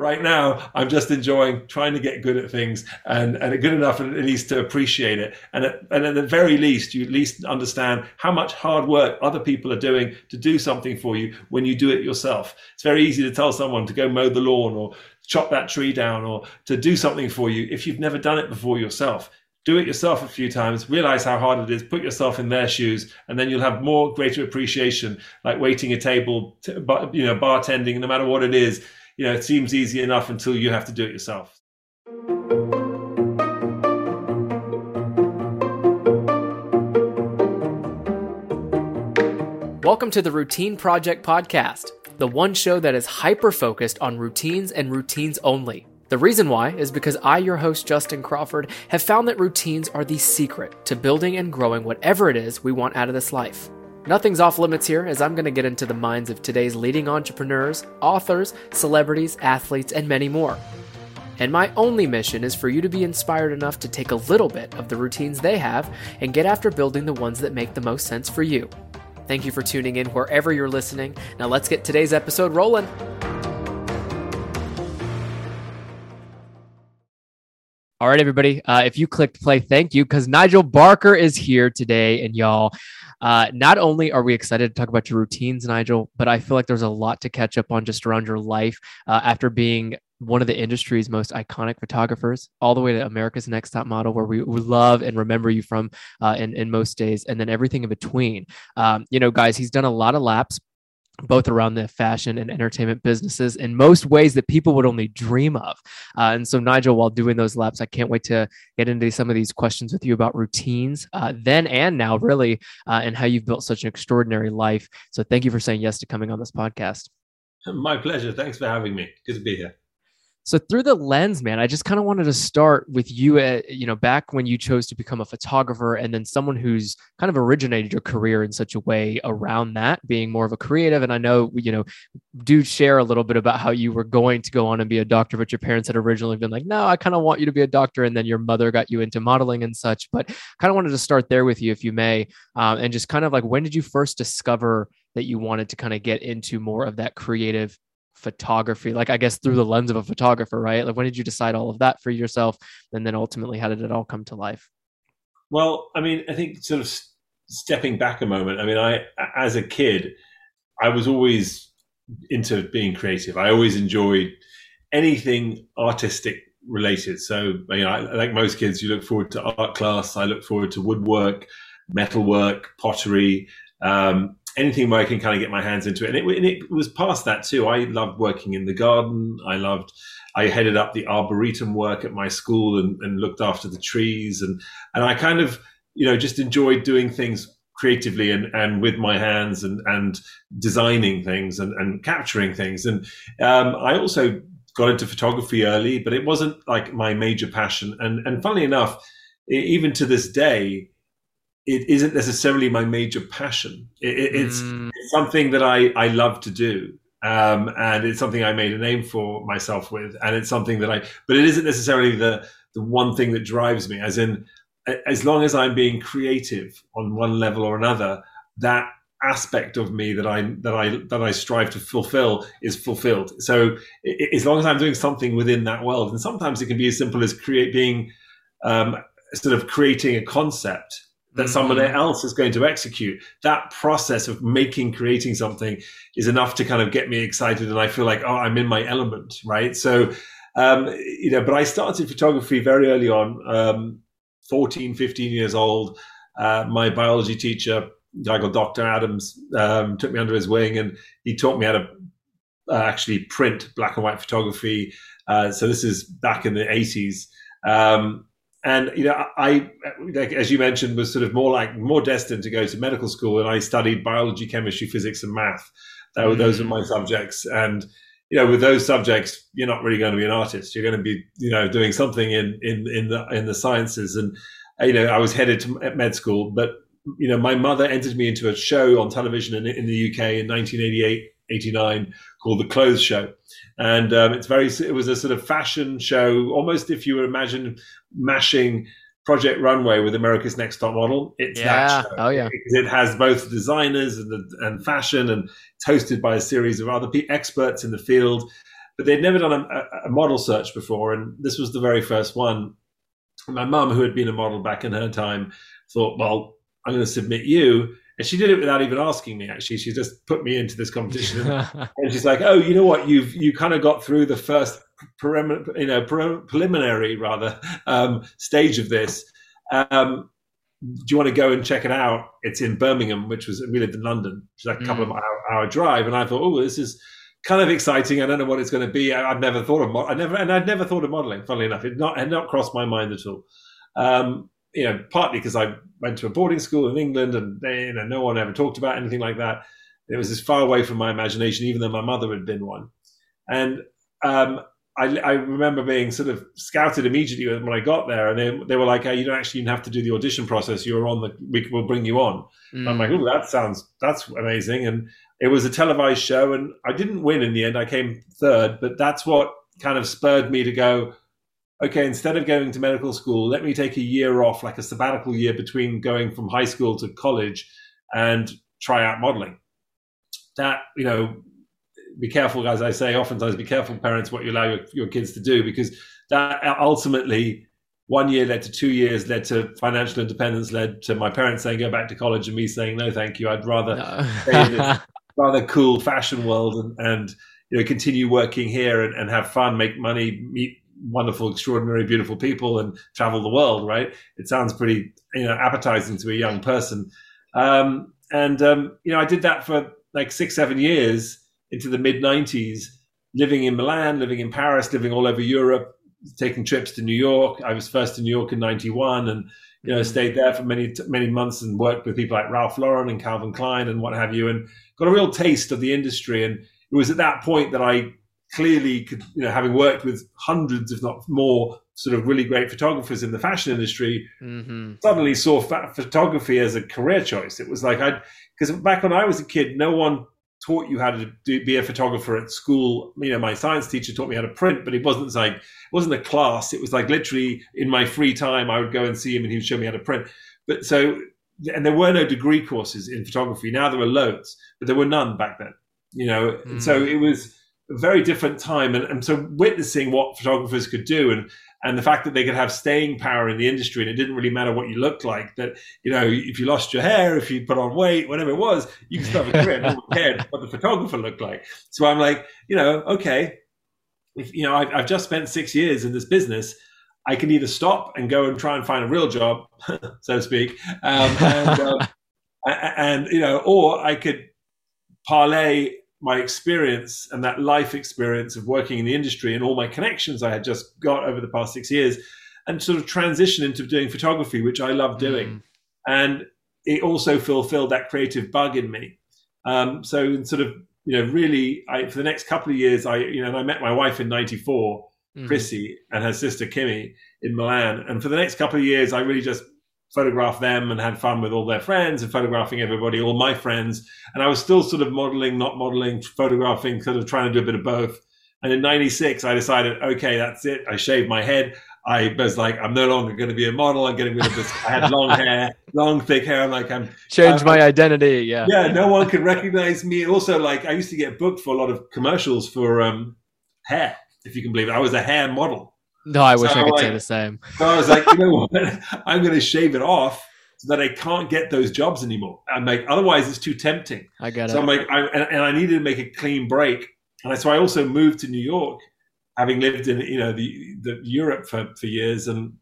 right now I'm just enjoying trying to get good at things and, and good enough at least to appreciate it. And at, and at the very least, you at least understand how much hard work other people are doing to do something for you when you do it yourself. It's very easy to tell someone to go mow the lawn or chop that tree down or to do something for you if you've never done it before yourself do it yourself a few times realize how hard it is put yourself in their shoes and then you'll have more greater appreciation like waiting a table you know bartending no matter what it is you know, it seems easy enough until you have to do it yourself. Welcome to the Routine Project Podcast, the one show that is hyper focused on routines and routines only. The reason why is because I, your host, Justin Crawford, have found that routines are the secret to building and growing whatever it is we want out of this life. Nothing's off limits here, as I'm going to get into the minds of today's leading entrepreneurs, authors, celebrities, athletes, and many more. And my only mission is for you to be inspired enough to take a little bit of the routines they have and get after building the ones that make the most sense for you. Thank you for tuning in wherever you're listening. Now let's get today's episode rolling. All right, everybody. Uh, if you clicked play, thank you because Nigel Barker is here today. And y'all, uh, not only are we excited to talk about your routines, Nigel, but I feel like there's a lot to catch up on just around your life uh, after being one of the industry's most iconic photographers, all the way to America's Next Top Model, where we, we love and remember you from uh, in, in most days, and then everything in between. Um, you know, guys, he's done a lot of laps both around the fashion and entertainment businesses in most ways that people would only dream of. Uh, and so, Nigel, while doing those laps, I can't wait to get into some of these questions with you about routines uh, then and now, really, uh, and how you've built such an extraordinary life. So, thank you for saying yes to coming on this podcast. My pleasure. Thanks for having me. Good to be here. So through the lens, man, I just kind of wanted to start with you at, you know, back when you chose to become a photographer and then someone who's kind of originated your career in such a way around that being more of a creative. And I know, you know, do share a little bit about how you were going to go on and be a doctor, but your parents had originally been like, no, I kind of want you to be a doctor. And then your mother got you into modeling and such, but kind of wanted to start there with you, if you may. Um, and just kind of like, when did you first discover that you wanted to kind of get into more of that creative photography like i guess through the lens of a photographer right? Like when did you decide all of that for yourself and then ultimately how did it all come to life? Well i mean i think sort of stepping back a moment i mean i as a kid i was always into being creative. I always enjoyed anything artistic related. So you know I, like most kids you look forward to art class i look forward to woodwork metalwork pottery um, anything where I can kind of get my hands into it. And it, and it, was past that too. I loved working in the garden. I loved, I headed up the arboretum work at my school and, and looked after the trees. And, and I kind of, you know, just enjoyed doing things creatively and, and with my hands and, and designing things and, and capturing things. And um, I also got into photography early, but it wasn't like my major passion. And, and funnily enough, even to this day, it isn't necessarily my major passion. It, it's, mm. it's, something that I, I love to do. Um, and it's something I made a name for myself with. And it's something that I, but it isn't necessarily the, the one thing that drives me, as in, as long as I'm being creative on one level or another, that aspect of me that I that I that I strive to fulfill is fulfilled. So it, as long as I'm doing something within that world, and sometimes it can be as simple as create being um, sort of creating a concept that mm-hmm. someone else is going to execute. That process of making, creating something is enough to kind of get me excited. And I feel like, oh, I'm in my element, right? So, um, you know, but I started photography very early on, um, 14, 15 years old. Uh, my biology teacher, guy called Dr. Adams, um, took me under his wing and he taught me how to uh, actually print black and white photography. Uh, so this is back in the 80s. Um, and you know i like, as you mentioned was sort of more like more destined to go to medical school and i studied biology chemistry physics and math. That were, those were mm. my subjects. And you know with those subjects you're not really going to be an artist. You're going to be you know doing something in in in the in the sciences. And you know i was headed to med school but you know my mother entered me into a show on television in, in the uk in 1988 89 called the clothes show and um, it's very it was a sort of fashion show almost if you were imagine mashing project runway with america's next top model it's yeah. that show. oh yeah because it has both designers and, and fashion and it's hosted by a series of other experts in the field but they'd never done a, a model search before, and this was the very first one. My mum, who had been a model back in her time, thought, "Well, I'm going to submit you." And she did it without even asking me. Actually, she just put me into this competition, and she's like, "Oh, you know what? You've you kind of got through the first, you know, preliminary rather um, stage of this. Um, do you want to go and check it out? It's in Birmingham, which was we lived in London, which is like a couple mm. of hour, hour drive, and I thought, oh, this is kind of exciting. I don't know what it's going to be. I, would never thought of I never and I'd never thought of modeling. Funnily enough, it not had not crossed my mind at all. Um, you know, partly because I went to a boarding school in England, and they, you know, no one ever talked about anything like that. It was as far away from my imagination, even though my mother had been one. And um, I, I, remember being sort of scouted immediately when I got there, and they, they were like, "You don't actually even have to do the audition process. You're on the. We will bring you on." Mm. I'm like, "Oh, that sounds that's amazing!" And it was a televised show, and I didn't win in the end. I came third, but that's what kind of spurred me to go okay, instead of going to medical school, let me take a year off, like a sabbatical year between going from high school to college and try out modeling. That, you know, be careful, as I say, oftentimes be careful, parents, what you allow your, your kids to do, because that ultimately one year led to two years, led to financial independence, led to my parents saying go back to college and me saying no, thank you. I'd rather stay in this rather cool fashion world and, and you know continue working here and, and have fun, make money, meet wonderful, extraordinary, beautiful people and travel the world, right? It sounds pretty, you know, appetizing to a young person. Um, and, um, you know, I did that for like six, seven years into the mid 90s, living in Milan, living in Paris, living all over Europe, taking trips to New York. I was first in New York in 91 and, you know, stayed there for many, many months and worked with people like Ralph Lauren and Calvin Klein and what have you, and got a real taste of the industry. And it was at that point that I clearly could, you know, having worked with hundreds, if not more, sort of really great photographers in the fashion industry, mm-hmm. suddenly saw photography as a career choice. It was like I, because back when I was a kid, no one taught you how to do, be a photographer at school. You know, my science teacher taught me how to print, but it wasn't like it wasn't a class. It was like literally in my free time, I would go and see him, and he would show me how to print. But so, and there were no degree courses in photography. Now there are loads, but there were none back then. You know, mm. so it was a very different time, and, and so witnessing what photographers could do, and and the fact that they could have staying power in the industry and it didn't really matter what you looked like that you know if you lost your hair if you put on weight whatever it was you could still have a career no one cared what the photographer looked like. So i'm like you know okay if you know I've, I've just spent six years in this business i can either stop and go and try and find a real job so to speak um, and, um, and you know or i could parlay my experience and that life experience of working in the industry and all my connections I had just got over the past six years and sort of transition into doing photography, which I love doing. Mm. And it also fulfilled that creative bug in me. Um, so sort of, you know, really, I, for the next couple of years, I, you know, and I met my wife in 94, mm. Chrissy, and her sister Kimmy in Milan. And for the next couple of years, I really just photographed them and had fun with all their friends and photographing everybody, all my friends. And I was still sort of modeling, not modeling, photographing, sort of trying to do a bit of both. And in 96, I decided, okay, that's it. I shaved my head. I was like, I'm no longer going to be a model. I'm getting rid of this. I had long hair, long thick hair. I'm like, I'm change my identity. Yeah. Yeah. No one can recognize me. Also, like, I used to get booked for a lot of commercials for um, hair, if you can believe it. I was a hair model. No, I wish so I could like, say the same. So I was like, you know what? I'm going to shave it off so that I can't get those jobs anymore. I'm like, otherwise it's too tempting. I got so it. I'm like, I, and, and, I needed to make a clean break. And so I also moved to New York, having lived in, you know, the, the Europe for, for years. And,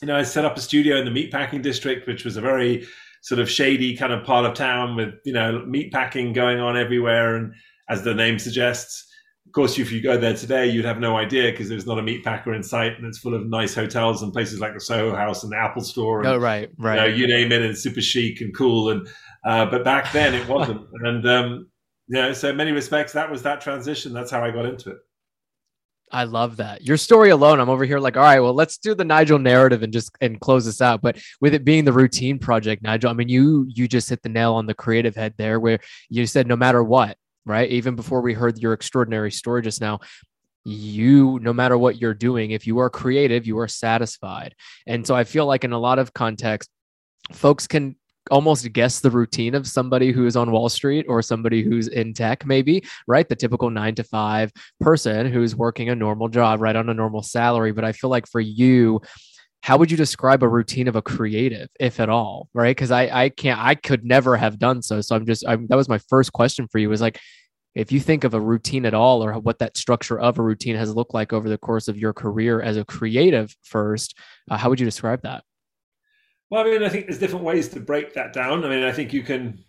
you know, I set up a studio in the meatpacking district, which was a very sort of shady kind of part of town with, you know, meatpacking going on everywhere. And as the name suggests, course, if you go there today, you'd have no idea because there's not a meat packer in sight, and it's full of nice hotels and places like the Soho House and the Apple Store. And, oh, right, right. You, know, you name it, and super chic and cool. And uh, but back then it wasn't. and um, you know, so in many respects, that was that transition. That's how I got into it. I love that. Your story alone, I'm over here like, all right, well, let's do the Nigel narrative and just and close this out. But with it being the routine project, Nigel, I mean, you you just hit the nail on the creative head there, where you said no matter what, right? Even before we heard your extraordinary story just now, you, no matter what you're doing, if you are creative, you are satisfied. And so I feel like in a lot of context, folks can almost guess the routine of somebody who's on Wall Street or somebody who's in tech, maybe, right? The typical nine to five person who's working a normal job, right, on a normal salary. But I feel like for you, how would you describe a routine of a creative, if at all, right? Because I I can't I could never have done so. So I'm just I'm, that was my first question for you was like, if you think of a routine at all or what that structure of a routine has looked like over the course of your career as a creative first, uh, how would you describe that? Well, I mean, I think there's different ways to break that down. I mean, I think you can,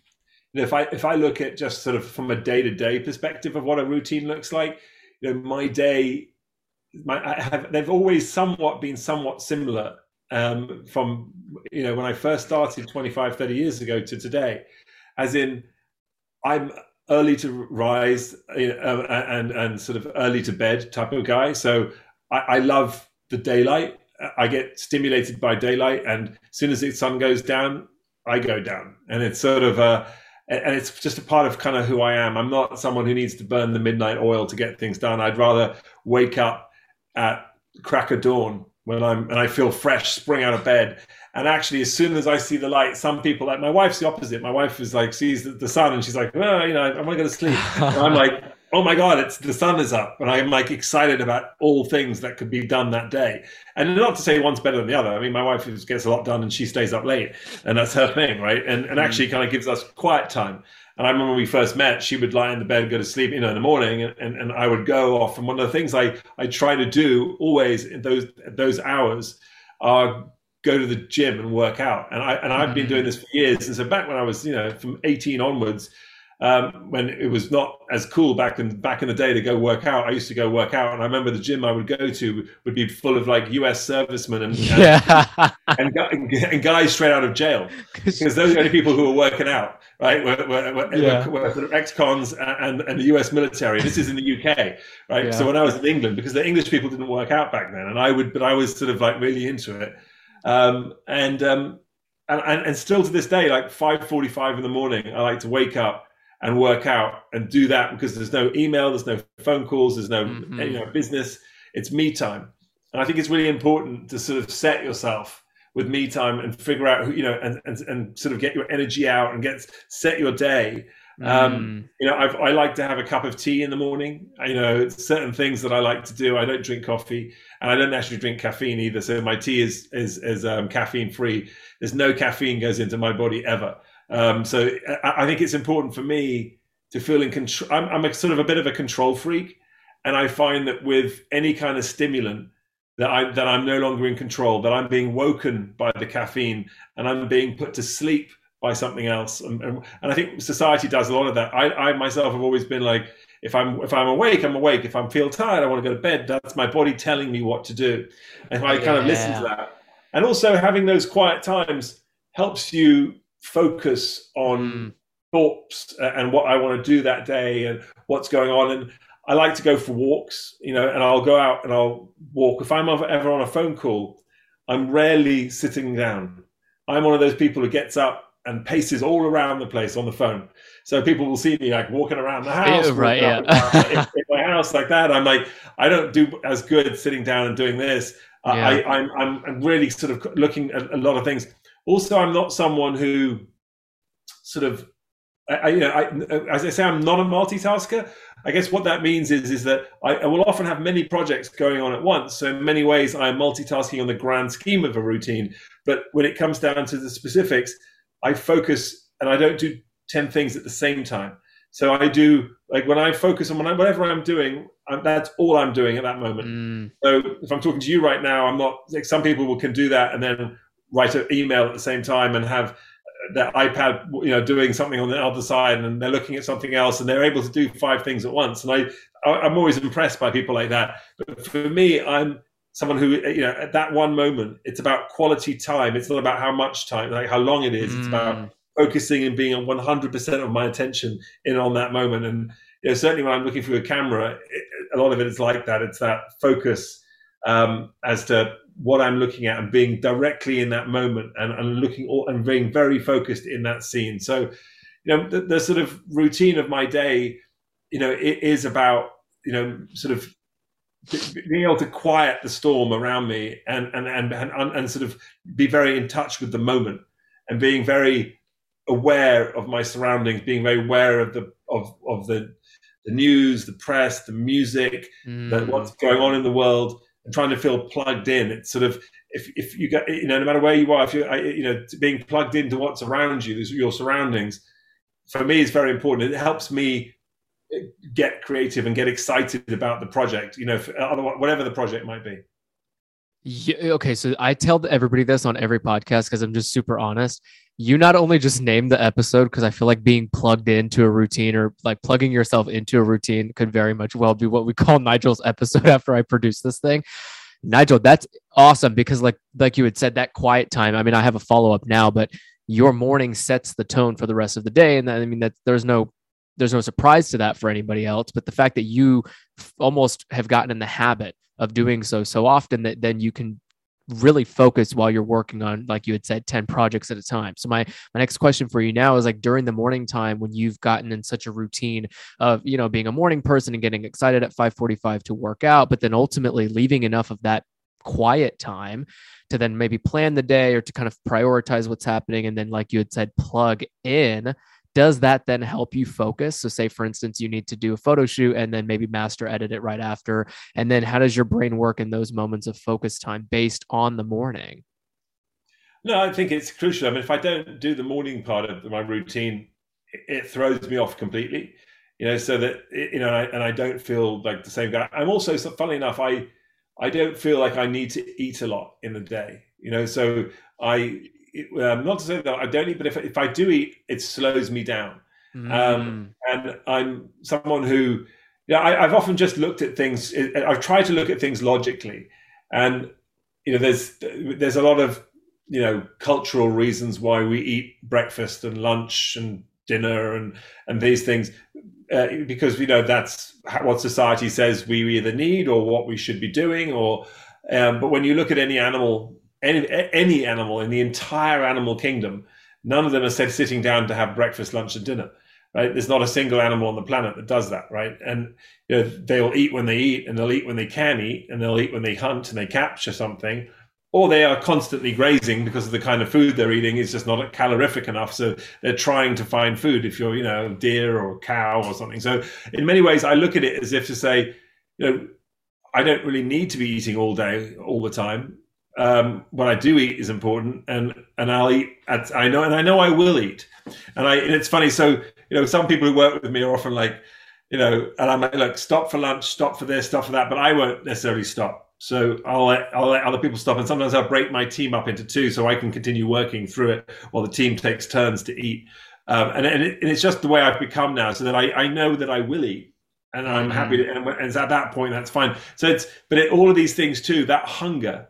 you know, if I if I look at just sort of from a day to day perspective of what a routine looks like, you know, my day, my have they've always somewhat been somewhat similar um, from you know when I first started 25, 30 years ago to today, as in I'm early to rise you know, and and sort of early to bed type of guy. So I, I love the daylight. I get stimulated by daylight, and as soon as the sun goes down, I go down, and it's sort of a and it's just a part of kind of who I am. I'm not someone who needs to burn the midnight oil to get things done. I'd rather wake up at crack of dawn when I'm and I feel fresh, spring out of bed. And actually, as soon as I see the light, some people like my wife's the opposite. My wife is like sees the, sun and she's like, well, you know, I want to go to sleep. and I'm like, oh my god, it's the sun is up, and I'm like excited about all things that could be done that day. And not to say one's better than the other. I mean, my wife gets a lot done and she stays up late, and that's her thing, right? And and hmm. actually, kind of gives us quiet time. And I remember when we first met, she would lie in the bed and go to sleep, you know, in the morning, and, and, and I would go off. And one of the things I, I try to do always in those those hours are go to the gym and work out. And I and I've been mm-hmm. doing this for years. And so back when I was, you know, from 18 onwards, um, when it was not as cool back in back in the day to go work out. I used to go work out, and I remember the gym I would go to would be full of like U.S. servicemen and yeah. and, and, and, guys straight out of jail because those are the only people who were working out, right? Were, were, were, yeah. were sort of ex-cons and, and the U.S. military. This is in the U.K., right? Yeah. So when I was in England, because the English people didn't work out back then, and I would, but I was sort of like really into it, um, and um, and, and still to this day, like five forty-five in the morning, I like to wake up and work out and do that because there's no email, there's no phone calls, there's no mm-hmm. you know business. It's me time, and I think it's really important to sort of set yourself with me time and figure out who you know and and, and sort of get your energy out and get set your day. Um, mm. Um, you know, I've, i like to have a cup of tea in the morning. You know, certain things that I like to do. I don't drink coffee, and I don't actually drink caffeine either. So my tea is is is um, caffeine free. There's no caffeine goes into my body ever. Um, so I, I, think it's important for me to feel in control. I'm, I'm a sort of a bit of a control freak, and I find that with any kind of stimulant, that I that I'm no longer in control, that I'm being woken by the caffeine, and I'm being put to sleep by something else. And, and, and I think society does a lot of that. I, I myself have always been like, if I'm if I'm awake, I'm awake. If I feel tired, I want to go to bed. That's my body telling me what to do, and I kind of listen to that. And also having those quiet times helps you focus on mm. thoughts and what I want to do that day and what's going on. And I like to go for walks, you know, and I'll go out and I'll walk. If I'm ever on a phone call, I'm rarely sitting down. I'm one of those people who gets up and paces all around the place on the phone. So people will see me like walking around the house, right? Yeah, in, in, my house like that. I'm like, I don't do as good sitting down and doing this. Uh, yeah. I, I'm, I'm really sort of looking at a lot of things. Also, I'm not someone who sort of, I, you know, I, as I say, I'm not a multitasker. I guess what that means is is that I, I, will often have many projects going on at once. So in many ways, I'm multitasking on the grand scheme of a routine. But when it comes down to the specifics, I focus and I don't do ten things at the same time. So I do like when I focus on whatever I'm doing, I'm, that's all I'm doing at that moment. Mm. So if I'm talking to you right now, I'm not like some people can do that and then write an email at the same time and have their iPad, you know, doing something on the other side, and they're looking at something else, and they're able to do five things at once. And I, I'm always impressed by people like that. But for me, I'm someone who, you know, at that one moment, it's about quality time. It's not about how much time, like how long it is. Mm. It's about mm. focusing and being on 100% of my attention in on that moment. And you know, certainly when I'm looking through a camera, it, a lot of it is like that. It's that focus um, as to what I'm looking at and being directly in that moment and, and looking all, and being very focused in that scene. So, you know, the, the sort of routine of my day, you know, it is about, you know, sort of being able to quiet the storm around me and, and, and, and, and sort of be very in touch with the moment and being very aware of my surroundings, being very aware of the of of the the news, the press, the music, mm. the, what's going on in the world, and trying to feel plugged in. It's sort of if if you get you know no matter where you are, if you you know being plugged into what's around you, your surroundings, for me is very important. It helps me get creative and get excited about the project. You know, whatever the project might be. Yeah, okay, so I tell everybody this on every podcast because I'm just super honest. You not only just name the episode because I feel like being plugged into a routine or like plugging yourself into a routine could very much well be what we call Nigel's episode after I produce this thing. Nigel, that's awesome because like like you had said that quiet time. I mean, I have a follow up now, but your morning sets the tone for the rest of the day, and I mean that there's no there's no surprise to that for anybody else. But the fact that you almost have gotten in the habit of doing so so often that then you can really focus while you're working on like you had said 10 projects at a time so my my next question for you now is like during the morning time when you've gotten in such a routine of you know being a morning person and getting excited at 5:45 to work out but then ultimately leaving enough of that quiet time to then maybe plan the day or to kind of prioritize what's happening and then like you had said plug in does that then help you focus? So say for instance you need to do a photo shoot and then maybe master edit it right after. And then how does your brain work in those moments of focus time based on the morning? No i think it's crucial. I mean if i don't do the morning part of my routine it throws me off completely you know so that you know and i don't feel like the same guy. I'm also funnily enough i i don't feel like i need to eat a lot in the day you know so i um, not to say that I don't eat, but if, if I do eat, it slows me down. Mm. Um, and I'm someone who, yeah, I, have often just looked at things. I've tried to look at things logically, and you know, there's there's a lot of you know cultural reasons why we eat breakfast and lunch and dinner and and these things uh, because you know that's what society says we either need or what we should be doing or um, but when you look at any animal any, any animal in the entire animal kingdom, none of them are said sitting down to have breakfast, lunch, and dinner. Right? There's not a single animal on the planet that does that, right? And you know, they'll eat when they eat, and they'll eat when they can eat, and they'll eat when they hunt and they capture something, or they are constantly grazing because of the kind of food they're eating is just not calorific enough. So they're trying to find food. If you're, you know, deer or cow or something. So in many ways, I look at it as if to say, you know, I don't really need to be eating all day, all the time um, what I do eat is important, and and I'll eat. At, I know, and I know I will eat. And I, and it's funny. So you know, some people who work with me are often like, you know, and I'm like, look, stop for lunch, stop for this, stop for that, but I won't necessarily stop. So I'll let I'll let other people stop, and sometimes I'll break my team up into two, so I can continue working through it while the team takes turns to eat. Um, and and, it, and, it's just the way I've become now, so that I, I know that I will eat, and I'm mm-hmm. happy to. And, and at that point, that's fine. So it's but it, all of these things too, that hunger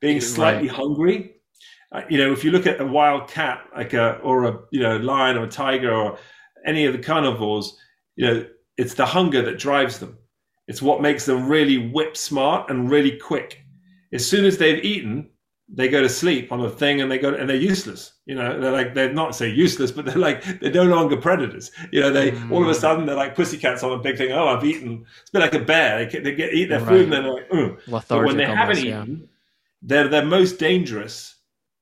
being slightly right. hungry. Uh, you know, if you look at a wild cat, like a or a you know lion or a tiger or any of the carnivores, you know, it's the hunger that drives them. It's what makes them really whip smart and really quick. As soon as they've eaten, they go to sleep on a thing and they go and they're useless. You know, they're like they're not say useless, but they're like they're no longer predators. You know, they mm. all of a sudden they're like pussycats on a big thing. Oh, I've eaten. It's a bit like a bear. They, they get eat their right. food and they're like, oh. When they almost, haven't eaten, they're they're most dangerous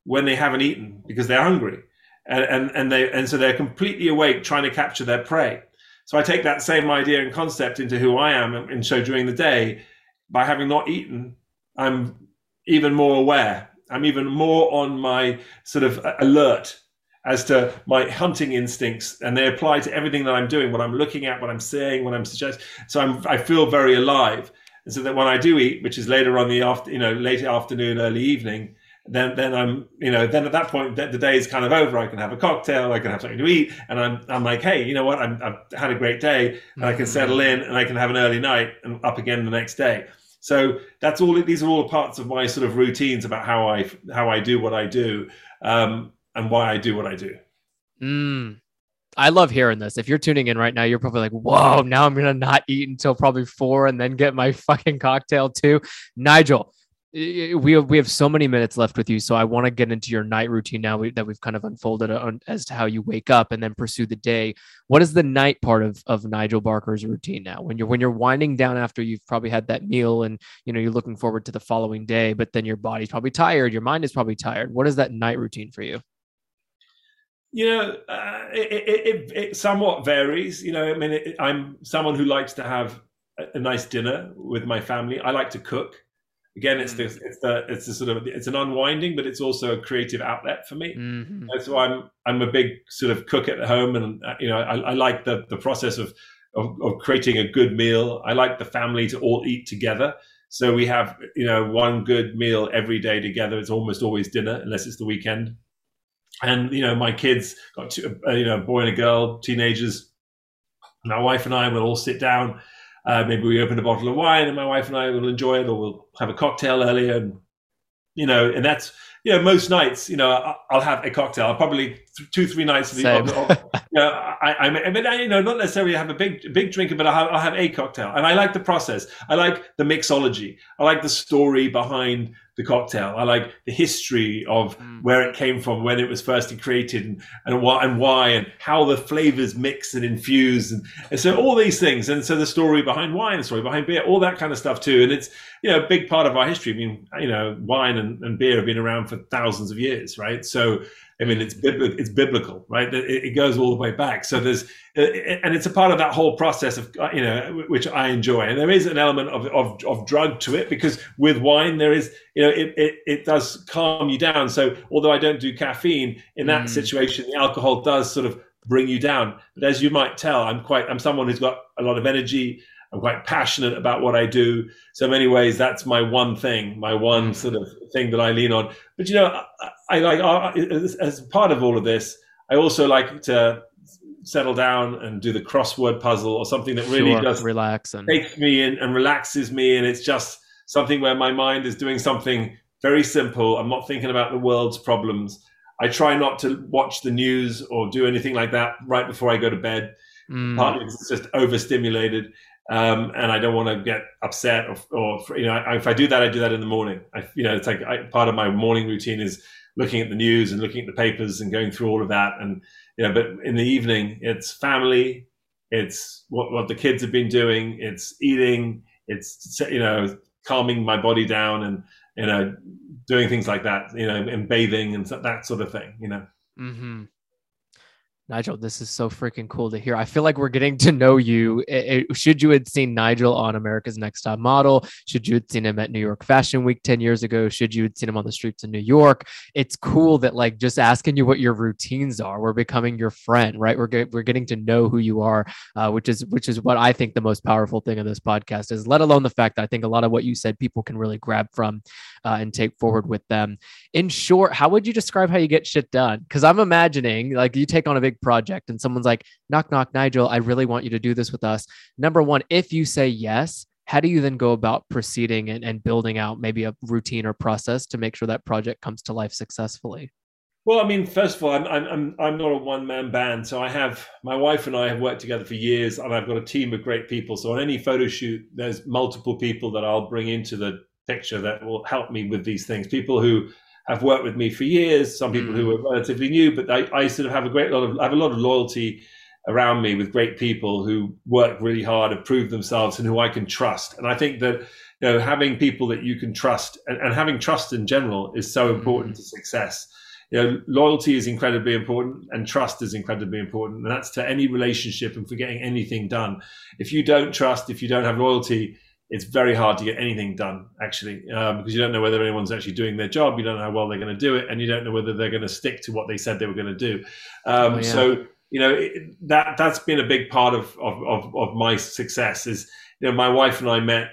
when they haven't eaten because they're hungry, and and and they and so they're completely awake trying to capture their prey. So I take that same idea and concept into who I am, and so during the day, by having not eaten, I'm even more aware. I'm even more on my sort of alert as to my hunting instincts, and they apply to everything that I'm doing, what I'm looking at, what I'm saying, what I'm suggesting. So I'm, I feel very alive. And so that when I do eat, which is later on the after, you know, late afternoon, early evening, then then I'm, you know, then at that point the, the day is kind of over. I can have a cocktail, I can have something to eat, and I'm I'm like, hey, you know what? i have had a great day, and I can mm-hmm. settle in, and I can have an early night, and up again the next day. So that's all. These are all parts of my sort of routines about how I how I do what I do, um, and why I do what I do. Mm, I love hearing this. If you're tuning in right now, you're probably like, whoa, now I'm going to not eat until probably four and then get my fucking cocktail too. Nigel, we have, we have so many minutes left with you. So I want to get into your night routine now that we've kind of unfolded as to how you wake up and then pursue the day. What is the night part of, of Nigel Barker's routine now? When you're, when you're winding down after you've probably had that meal and, you know, you're looking forward to the following day, but then your body's probably tired. Your mind is probably tired. What is that night routine for you? You know, uh, it, it, it, it, somewhat varies. You know, I mean, I'm someone who likes to have a, a nice dinner with my family. I like to cook. Again, it's the it's the it's the sort of it's an unwinding, but it's also a creative outlet for me. Mm-hmm. So I'm I'm a big sort of cook at home, and uh, you know I, I like the the process of, of, of creating a good meal. I like the family to all eat together. So we have you know one good meal every day together. It's almost always dinner, unless it's the weekend. And you know my kids got two, uh, you know a boy and a girl, teenagers. My wife and I will all sit down uh, maybe we open a bottle of wine and my wife and I will enjoy it, or we'll have a cocktail earlier. And, you know, and that's, you know, most nights, you know, I'll have a cocktail. I'll probably two, three nights of the, of, of, know, I, I, I mean, I, you know, not necessarily have a big, big drinker, but I'll have, I'll have a cocktail. And I like the process. I like the mixology. I like the story behind the cocktail. I like the history of mm. where it came from, when it was first created, and, and why and why, and how the flavors mix and infuse, and, and, so all these things. And so the story behind wine, the story behind beer, all that kind of stuff too. And it's you know a big part of our history. I mean, you know, wine and, and beer have been around for thousands of years, right? So I mean, it's biblical, it's biblical, right? It, it, goes all the way back. So there's, uh, and it's a part of that whole process of, uh, you know, which I enjoy. And there is an element of, of, of drug to it because with wine, there is, you know, it, it, it does calm you down. So although I don't do caffeine in that mm. situation, the alcohol does sort of bring you down. But as you might tell, I'm quite, I'm someone who's got a lot of energy. I'm quite passionate about what I do. So in many ways, that's my one thing, my one mm. sort of thing that I lean on. But you know, I, I like uh, as part of all of this, I also like to settle down and do the crossword puzzle or something that really sure, just relax and takes me in and relaxes me, and it's just something where my mind is doing something very simple. I'm not thinking about the world's problems. I try not to watch the news or do anything like that right before I go to bed. Mm. Partly because it's just overstimulated um, and I don't want to get upset or, or you know, I, if I do that, I do that in the morning. I, you know, it's like I, part of my morning routine is looking at the news and looking at the papers and going through all of that. And you know, but in the evening, it's family, it's what what the kids have been doing, it's eating, it's you know, calming my body down and you know, doing things like that, you know, and bathing and that sort of thing, you know. Mm-hmm. Nigel, this is so freaking cool to hear. I feel like we're getting to know you. It, it, should you had seen Nigel on America's Next Top Model, should you had seen him at New York Fashion Week 10 years ago, should you had seen him on the streets of New York, it's cool that like just asking you what your routines are, we're becoming your friend, right? We're get, we're getting to know who you are, uh, which is which is what I think the most powerful thing of this podcast is. Let alone the fact that I think a lot of what you said people can really grab from uh, and take forward with them. In short, how would you describe how you get shit done? Because I'm imagining like you take on a big project and someone's like, knock, knock, Nigel, I really want you to do this with us. Number one, if you say yes, how do you then go about proceeding and, and building out maybe a routine or process to make sure that project comes to life successfully? Well, I mean, first of all, I'm I'm I'm not a one man band, so I have my wife and I have worked together for years, and I've got a team of great people. So on any photo shoot, there's multiple people that I'll bring into the picture that will help me with these things. People who have worked with me for years, some people mm. who are relatively new, but I, I, sort of have a great lot of I have a lot of loyalty around me with great people who work really hard, have proved themselves, and who I can trust. And I think that you know having people that you can trust and, and having trust in general is so important mm. to success. You know, loyalty is incredibly important and trust is incredibly important. And that's to any relationship and for getting anything done. If you don't trust, if you don't have loyalty, it's very hard to get anything done actually um, because you don't know whether anyone's actually doing their job. You don't know how well they're going to do it and you don't know whether they're going to stick to what they said they were going to do. Um, oh, yeah. so you know it, that that's been a big part of, of, of of my success is you know my wife and i met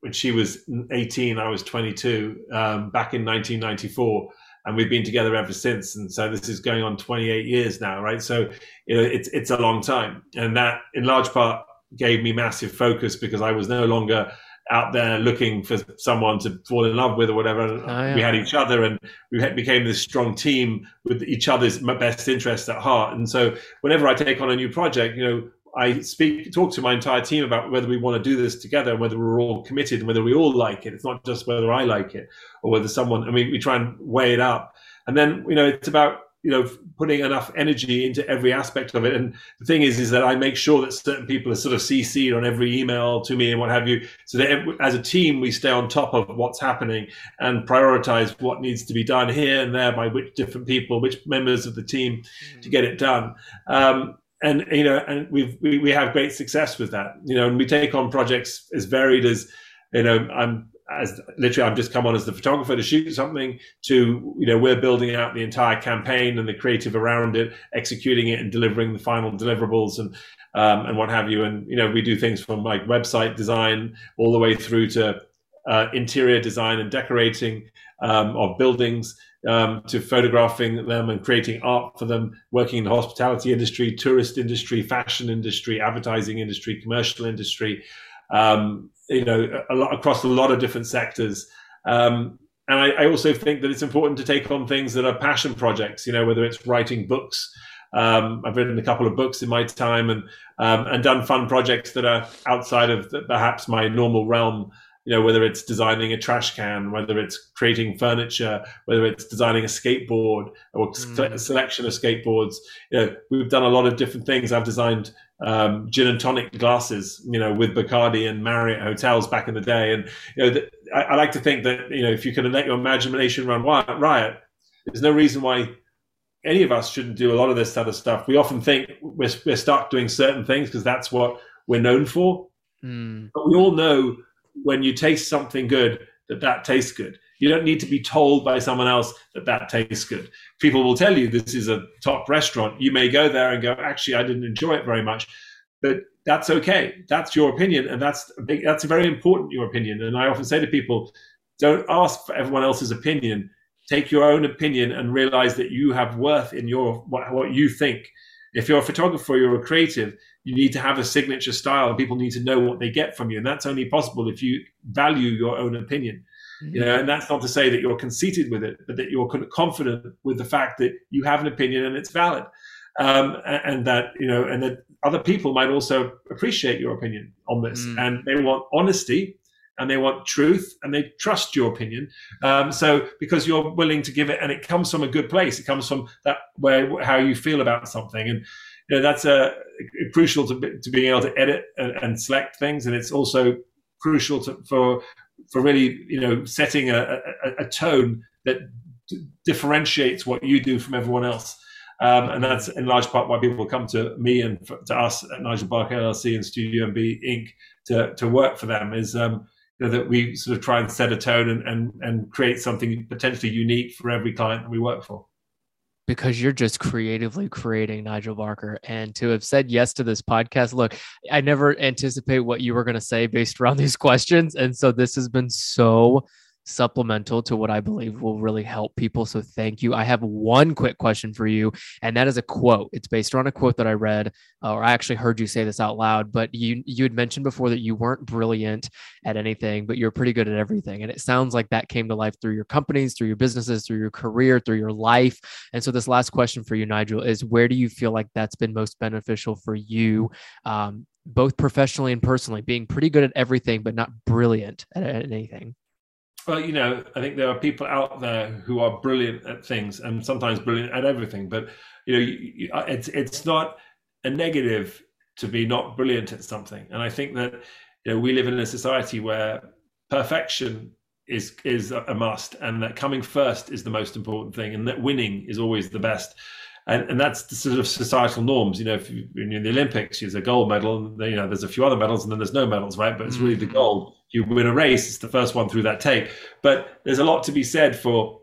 when she was 18 i was 22 um, back in 1994 and we've been together ever since and so this is going on 28 years now right? So you know it's it's a long time and that in large part gave me massive focus because I was no longer out there looking for someone to fall in love with or whatever. Oh, yeah. We had each other and we became this strong team with each other's best interests at heart. And so whenever I take on a new project, you know, I speak, talk to my entire team about whether we want to do this together and whether we're all committed and whether we all like it. It's not just whether I like it or whether someone, I mean, we try and weigh it up. And then, you know, it's about you know putting enough energy into every aspect of it. And the thing is is that i make sure that certain people are sort of cc'd on every email to me and what have you so that as a team we stay on top of what's happening and prioritize what needs to be done here and there by which different people which members of the team mm-hmm. to get it done. Um, and you know and we've we, we have great success with that. You know and we take on projects as varied as you know i'm as literally I've just come on as the photographer to shoot something to you know we're building out the entire campaign and the creative around it, executing it and delivering the final deliverables and um, and what have you. And you know we do things from like website design all the way through to uh, interior design and decorating um, of buildings. Um, to photographing them and creating art for them, working in the hospitality industry, tourist industry, fashion industry, advertising industry, commercial industry, um, you know, a lot across a lot of different sectors. Um, and I, I, also think that it's important to take on things that are passion projects. You know, whether it's writing books. Um, I've written a couple of books in my time and um, and done fun projects that are outside of the, perhaps my normal realm. You know, whether it's designing a trash can, whether it's creating furniture, whether it's designing a skateboard or mm. a selection of skateboards. You know, we've done a lot of different things. I've designed um, gin and tonic glasses, you know, with Bacardi and Marriott hotels back in the day. And you know, the, I, I, like to think that you know, if you can let your imagination run riot, there's no reason why any of us shouldn't do a lot of this sort of stuff. We often think we're, we're stuck doing certain things because that's what we're known for. Mm. But we all know when you taste something good that that tastes good. You don't need to be told by someone else that that tastes good. People will tell you this is a top restaurant. You may go there and go, actually, I didn't enjoy it very much, but that's okay. That's your opinion, and that's a big, that's very important. Your opinion, and I often say to people, don't ask for everyone else's opinion. Take your own opinion and realize that you have worth in your what, what you think. If you're a photographer, you're a creative. You need to have a signature style, and people need to know what they get from you. And that's only possible if you value your own opinion. You know, and that's not to say that you're conceited with it, but that you're confident with the fact that you have an opinion and it's valid, um, and that you know, and that other people might also appreciate your opinion on this, mm. and they want honesty, and they want truth, and they trust your opinion. Um, so because you're willing to give it, and it comes from a good place, it comes from that where how you feel about something, and you know that's a uh, crucial to, to being able to edit and, and select things, and it's also crucial to, for for really you know setting a, a, a tone that d- differentiates what you do from everyone else. Um, and that's in large part why people come to me and to us at Nigel Barker LLC and Studio NB Inc. to, to work for them is um, you know, that we sort of try and set a tone and, and, and create something potentially unique for every client that we work for because you're just creatively creating Nigel Barker. And to have said yes to this podcast, look, I never anticipate what you were going to say based around these questions. And so this has been so supplemental to what I believe will really help people. So thank you. I have one quick question for you, and that is a quote. It's based on a quote that I read, or I actually heard you say this out loud. But you you had mentioned before that you weren't brilliant at anything, but you're pretty good at everything. And it sounds like that came to life through your companies, through your businesses, through your career, through your life. And so this last question for you, Nigel, is where do you feel like that's been most beneficial for you? Um, both professionally and personally, being pretty good at everything, but not brilliant at anything. Well, you know, I think there are people out there who are brilliant at things and sometimes brilliant at everything. But you know, you, you, uh, it's it's not a negative to be not brilliant at something. And I think that you know we live in a society where perfection is is a must, and that coming first is the most important thing, and that winning is always the best and and that's the sort of societal norms. You know, if you, in the Olympics, there's a gold medal, and you know, there's a few other medals, and then there's no medals, right? But it's really the mm. gold. You win a race, it's the first one through that tape. But there's a lot to be said for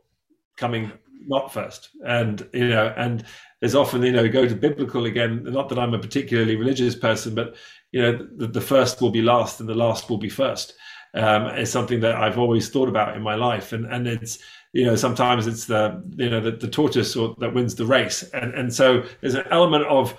coming not first, and you know, and there's often you know go to biblical again. Not that I'm a particularly religious person, but you know, the, the first will be last, and the last will be first. Um, is something that I've always thought about in my life, and and it's you know sometimes it's the you know the, the tortoise or, that wins the race and and so there's an element of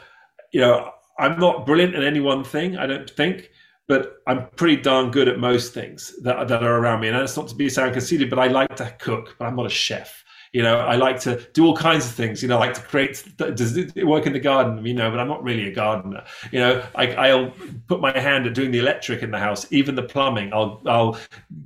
you know i'm not brilliant at any one thing i don't think but i'm pretty darn good at most things that, that are around me. And that's not to be sound conceited but i like to cook but i'm not a chef You know, I like to do all kinds of things. You know, I like to create, does it work in the garden? You know, but I'm not really a gardener. You know, I, will put my hand at doing the electric in the house, even the plumbing. I'll, I'll,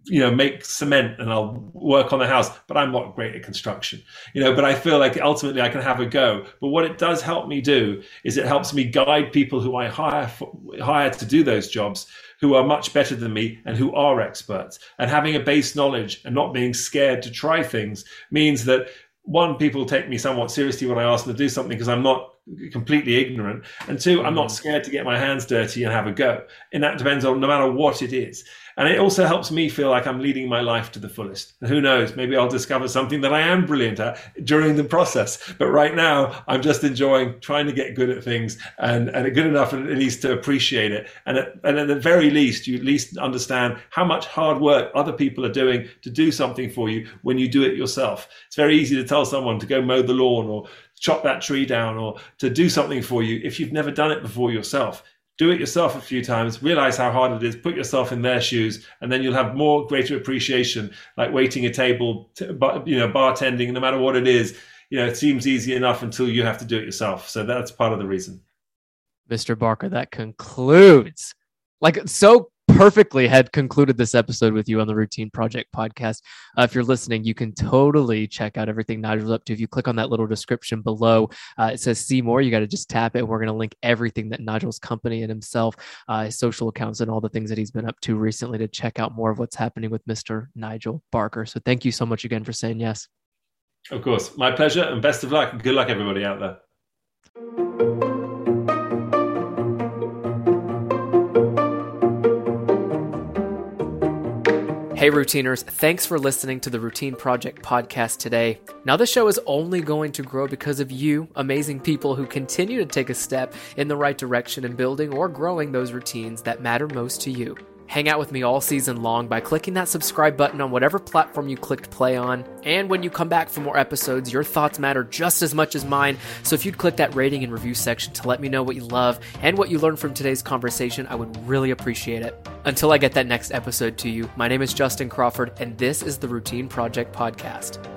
you know, make cement and I'll work on the house, but I'm not great at construction. You know, but I feel like ultimately I can have a go. But what it does help me do is it helps me guide people who I hire for, hire to do those jobs who are much better than me and who are experts. And having a base knowledge and not being scared to try things means that one, people take me somewhat seriously when I ask them to do something because I'm not completely ignorant. And two, I'm not mm. scared to get my hands dirty and have a go. And that depends on no matter what it is. And it also helps me feel like I'm leading my life to the fullest. And who knows, maybe I'll discover something that I am brilliant at during the process. But right now, I'm just enjoying trying to get good at things and, and good enough at least to appreciate it. And at, and at the very least, you at least understand how much hard work other people are doing to do something for you when you do it yourself. It's very easy to tell someone to go mow the lawn or chop that tree down or to do something for you if you've never done it before yourself do it yourself a few times, realize how hard it is, put yourself in their shoes, and then you'll have more greater appreciation, like waiting a table, you know, bartending, no matter what it is. You know, it seems easy enough until you have to do it yourself. So that's part of the reason. Mr. Barker, that concludes like so perfectly had concluded this episode with you on the Routine Project podcast. Uh, if you're listening, you can totally check out everything Nigel's up to. If you click on that little description below, uh, it says see more. You got to just tap it. We're going to link everything that Nigel's company and himself, uh, his social accounts, and all the things that he's been up to recently to check out more of what's happening with Mr. Nigel Barker. So thank you so much again for saying yes. Of course. My pleasure and best of luck. Good luck, everybody out there. Hey, routiners, thanks for listening to the Routine Project podcast today. Now, the show is only going to grow because of you, amazing people who continue to take a step in the right direction in building or growing those routines that matter most to you. Hang out with me all season long by clicking that subscribe button on whatever platform you clicked play on. And when you come back for more episodes, your thoughts matter just as much as mine. So if you'd click that rating and review section to let me know what you love and what you learned from today's conversation, I would really appreciate it. Until I get that next episode to you, my name is Justin Crawford, and this is the Routine Project Podcast.